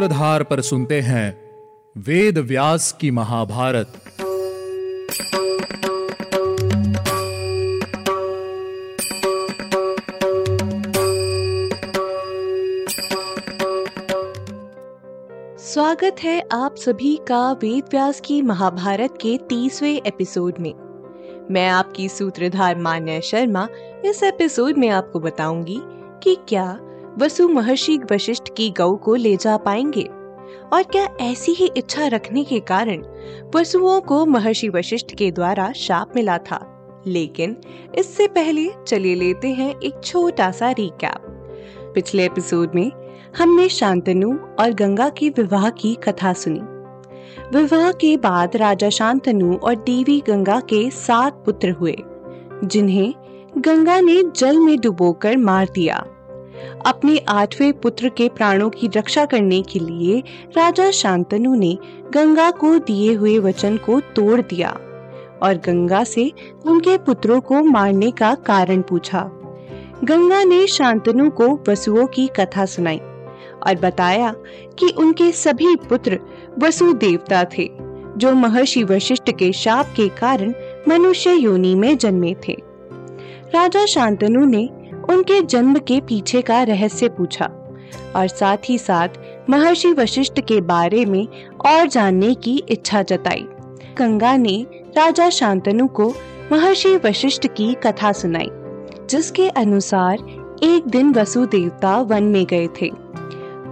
सूत्रधार पर सुनते हैं वेद व्यास की महाभारत। स्वागत है आप सभी का वेद व्यास की महाभारत के तीसवें एपिसोड में। मैं आपकी सूत्रधार मान्या शर्मा, इस एपिसोड में आपको बताऊँगी कि क्या वसु महर्षि वशिष्ठ की गौ को ले जा पाएँगे। और क्या ऐसी ही इच्छा रखने के कारण वसुओं को महर्षि वशिष्ठ के द्वारा शाप मिला था? लेकिन इससे पहले चलिए लेते हैं एक छोटा सा रिकैप पिछले एपिसोड में हमने शांतनु और गंगा के विवाह की कथा सुनी। विवाह के बाद राजा शांतनु और देवी गंगा के सात पुत्र हुए, जिन्हें गंगा ने जल में डुबोकर मार दिया। अपने आठवें पुत्र के प्राणों की रक्षा करने के लिए राजा शांतनु ने गंगा को दिए हुए वचन को तोड़ दिया और गंगा से उनके पुत्रों को मारने का कारण पूछा। गंगा ने शांतनु को वसुओं की कथा सुनाई और बताया कि उनके सभी पुत्र वसु देवता थे, जो महर्षि वशिष्ठ के शाप के कारण मनुष्य योनि में जन्मे थे। राजा शांतनु ने उनके जन्म के पीछे का रहस्य पूछा और साथ ही साथ महर्षि वशिष्ठ के बारे में और जानने की इच्छा जताई। गंगा ने राजा शांतनु को महर्षि वशिष्ठ की कथा सुनाई, जिसके अनुसार एक दिन वसु देवता वन में गए थे।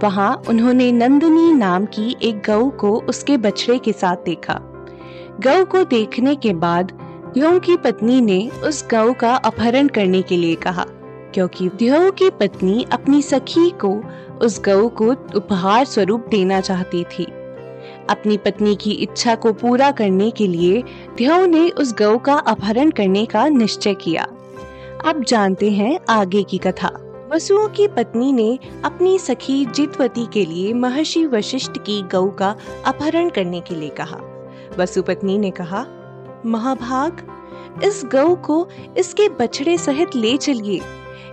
वहाँ उन्होंने नंदिनी नाम की एक गौ को उसके बछड़े के साथ देखा। गौ को देखने के बाद द्यो की पत्नी ने उस गौ का अपहरण करने के लिए कहा। क्योंकि द्यो की पत्नी अपनी सखी को उस गौ को उपहार स्वरूप देना चाहती थी। अपनी पत्नी की इच्छा को पूरा करने के लिए द्यो ने उस गौ का अपहरण करने का निश्चय किया। अब जानते हैं आगे की कथा। वसुओं की पत्नी ने अपनी सखी जितवती के लिए महर्षि वशिष्ठ की गौ का अपहरण करने के लिए कहा। वसु पत्नी ने कहा, महाभाग, इस गौ को इसके बछड़े सहित ले चलिए।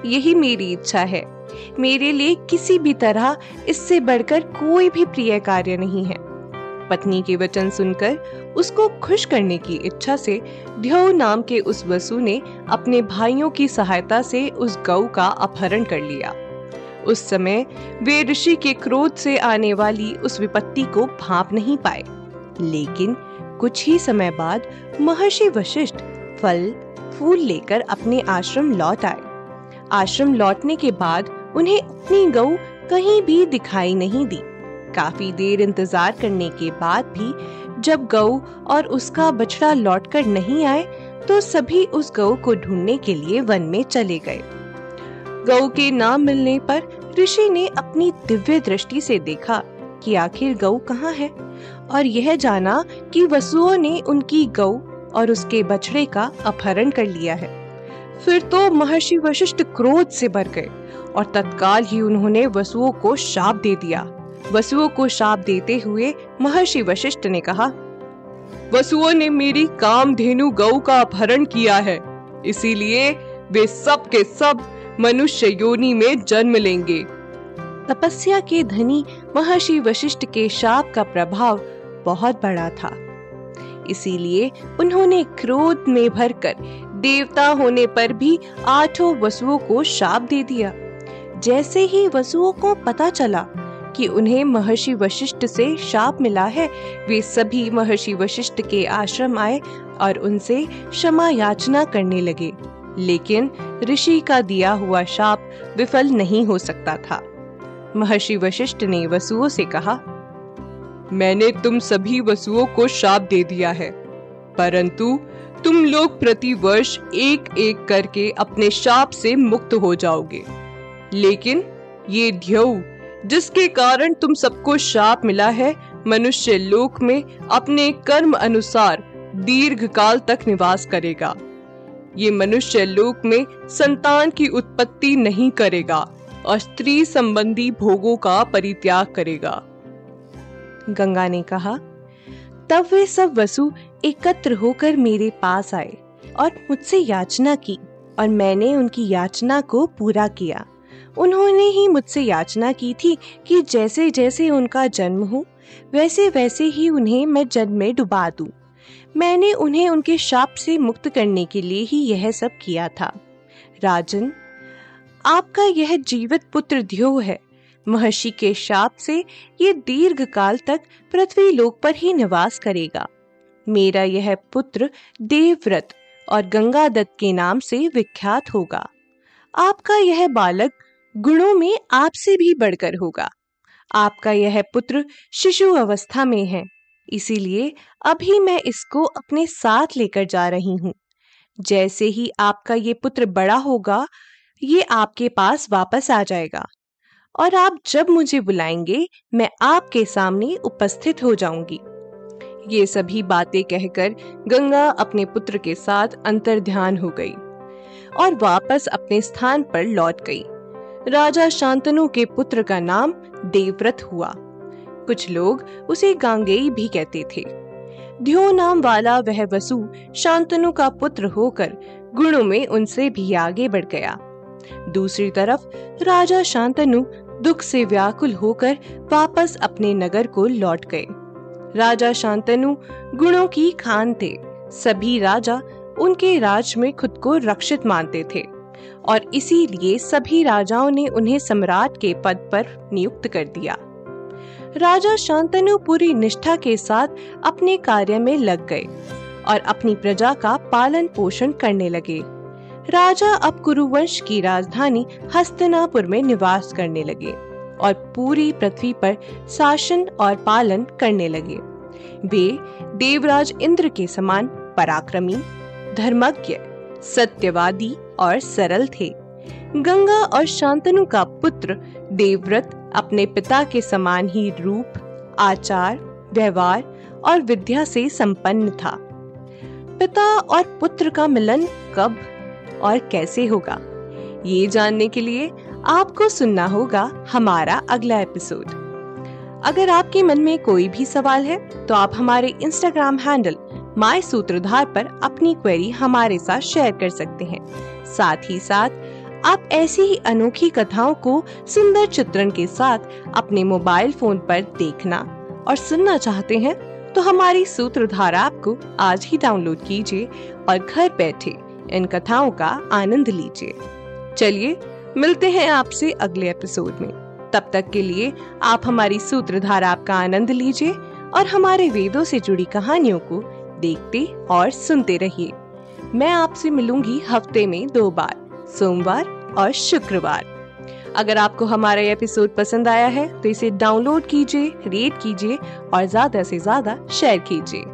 यही मेरी इच्छा है। मेरे लिए किसी भी तरह इससे बढ़कर कोई भी प्रिय कार्य नहीं है। पत्नी के वचन सुनकर उसको खुश करने की इच्छा से ध्यव नाम के उस वसु ने अपने भाइयों की सहायता से उस गौ का अपहरण कर लिया। उस समय वे ऋषि के क्रोध से आने वाली उस विपत्ति को भाप नहीं पाए। लेकिन कुछ ही समय बाद महर्षि वशिष्ठ फल, फूल लेकर अपने आश्रम लौट आए। आश्रम लौटने के बाद उन्हें अपनी गऊ कहीं भी दिखाई नहीं दी। काफ़ी देर इंतज़ार करने के बाद भी जब गऊ और उसका बछड़ा लौटकर नहीं आए तो सभी उस गौ को ढूँढने के लिए वन में चले गए। गऊ के नाम मिलने पर ऋषि ने अपनी दिव्य दृष्टि से देखा कि आखिर गऊ कहाँ है और यह जाना कि वसुओं ने उनकी गऊ और उसके बछड़े का अपहरण कर लिया है। फिर तो महर्षि वशिष्ठ क्रोध से भर गए और तत्काल ही उन्होंने वसुओं को शाप दे दिया। वसुओं को शाप देते हुए महर्षि वशिष्ठ ने कहा, वसुओं ने मेरी काम धेनु गौ का अपहरण किया है। इसीलिए वे सब के सब मनुष्य योनि में जन्म लेंगे तपस्या के धनी महर्षि वशिष्ठ के शाप का प्रभाव बहुत बड़ा था। इसीलिए उन्होंने क्रोध में भरकर देवता होने पर भी आठों वसुओं को शाप दे दिया। जैसे ही वसुओं को पता चला कि उन्हें महर्षि वशिष्ठ से शाप मिला है, वे सभी महर्षि वशिष्ठ के आश्रम आए और उनसे क्षमा याचना करने लगे। लेकिन ऋषि का दिया हुआ शाप विफल नहीं हो सकता था। महर्षि वशिष्ठ ने वसुओं से कहा, मैंने तुम सभी वसुओं को शाप दे दिया है, परंतु तुम लोग प्रति वर्ष एक एक करके अपने शाप से मुक्त हो जाओगे। लेकिन ये ध्यव जिसके कारण तुम सबको शाप मिला है, मनुष्य लोक में अपने कर्म अनुसार दीर्घ काल तक निवास करेगा। ये मनुष्य लोक में संतान की उत्पत्ति नहीं करेगा और स्त्री संबंधी भोगों का परित्याग करेगा। गंगा ने कहा तब वे सब वसु एकत्र होकर मेरे पास आए और मुझसे याचना की और मैंने उनकी याचना को पूरा किया। उन्होंने ही मुझसे याचना की थी कि जैसे जैसे उनका जन्म हो, वैसे वैसे ही उन्हें मैं जन्म में डुबा दूँ। मैंने उन्हें उनके शाप से मुक्त करने के लिए ही यह सब किया था। राजन, आपका यह जीवित पुत्र ध्यो है। महर्षि के शाप से ये दीर्घ काल तक पृथ्वी लोक पर ही निवास करेगा। मेरा यह पुत्र देवव्रत और गंगा दत्त के नाम से विख्यात होगा। आपका यह बालक गुणों में आपसे भी बढ़कर होगा। आपका यह पुत्र शिशु अवस्था में है, इसीलिए अभी मैं इसको अपने साथ लेकर जा रही हूँ। जैसे ही आपका ये पुत्र बड़ा होगा, ये आपके पास वापस आ जाएगा। और आप जब मुझे बुलाएँगे, मैं आपके सामने उपस्थित हो जाऊँगी। ये सभी बातें कहकर गंगा अपने पुत्र के साथ अंतर ध्यान हो गई और वापस अपने स्थान पर लौट गई। राजा शांतनु के पुत्र का नाम देवव्रत हुआ। कुछ लोग उसे गांगेय भी कहते थे। ध्यो नाम वाला वह वसु शांतनु का पुत्र होकर गुणों में उनसे भी आगे बढ़ गया। दूसरी तरफ़ राजा शांतनु दुख से व्याकुल होकर वापस अपने नगर को लौट गए। राजा शांतनु गुणों की खान थे। सभी राजा उनके राज में खुद को रक्षित मानते थे और इसीलिए सभी राजाओं ने उन्हें सम्राट के पद पर नियुक्त कर दिया। राजा शांतनु पूरी निष्ठा के साथ अपने कार्य में लग गए और अपनी प्रजा का पालन पोषण करने लगे। राजा अब कुरुवंश की राजधानी हस्तनापुर में निवास करने लगे और पूरी पृथ्वी पर शासन और पालन करने लगे। वे देवराज इंद्र के समान पराक्रमी, धर्मज्ञ, सत्यवादी और सरल थे। गंगा और शांतनु का पुत्र देवव्रत अपने पिता के समान ही रूप, आचार, व्यवहार और विद्या से संपन्न था। पिता और पुत्र का मिलन कब और कैसे होगा। ये जानने के लिए आपको सुनना होगा हमारा अगला एपिसोड अगर आपके मन में कोई भी सवाल है तो आप हमारे इंस्टाग्राम हैंडल माय सूत्रधार पर अपनी क्वेरी हमारे साथ शेयर कर सकते हैं। साथ ही साथ, आप ऐसी ही अनोखी कथाओं को सुंदर चित्रण के साथ अपने मोबाइल फ़ोन पर देखना और सुनना चाहते हैं तो हमारी सूत्रधार ऐप को आज ही डाउनलोड कीजिए और घर बैठे इन कथाओं का आनंद लीजिए। चलिए, मिलते हैं आपसे अगले एपिसोड में। तब तक के लिए आप हमारी सूत्रधार का आनंद लीजिए और हमारे वेदों से जुड़ी कहानियों को देखते और सुनते रहिए। मैं आपसे मिलूँगी हफ़्ते में दो बार, सोमवार और शुक्रवार। अगर आपको हमारा एपिसोड पसंद आया है तो इसे डाउनलोड कीजिए, रेट कीजिए और ज़्यादा से ज़्यादा शेयर कीजिए।